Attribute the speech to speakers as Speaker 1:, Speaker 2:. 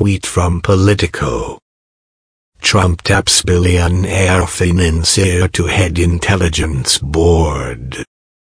Speaker 1: tweet from Politico. Trump taps billionaire financier to head intelligence board.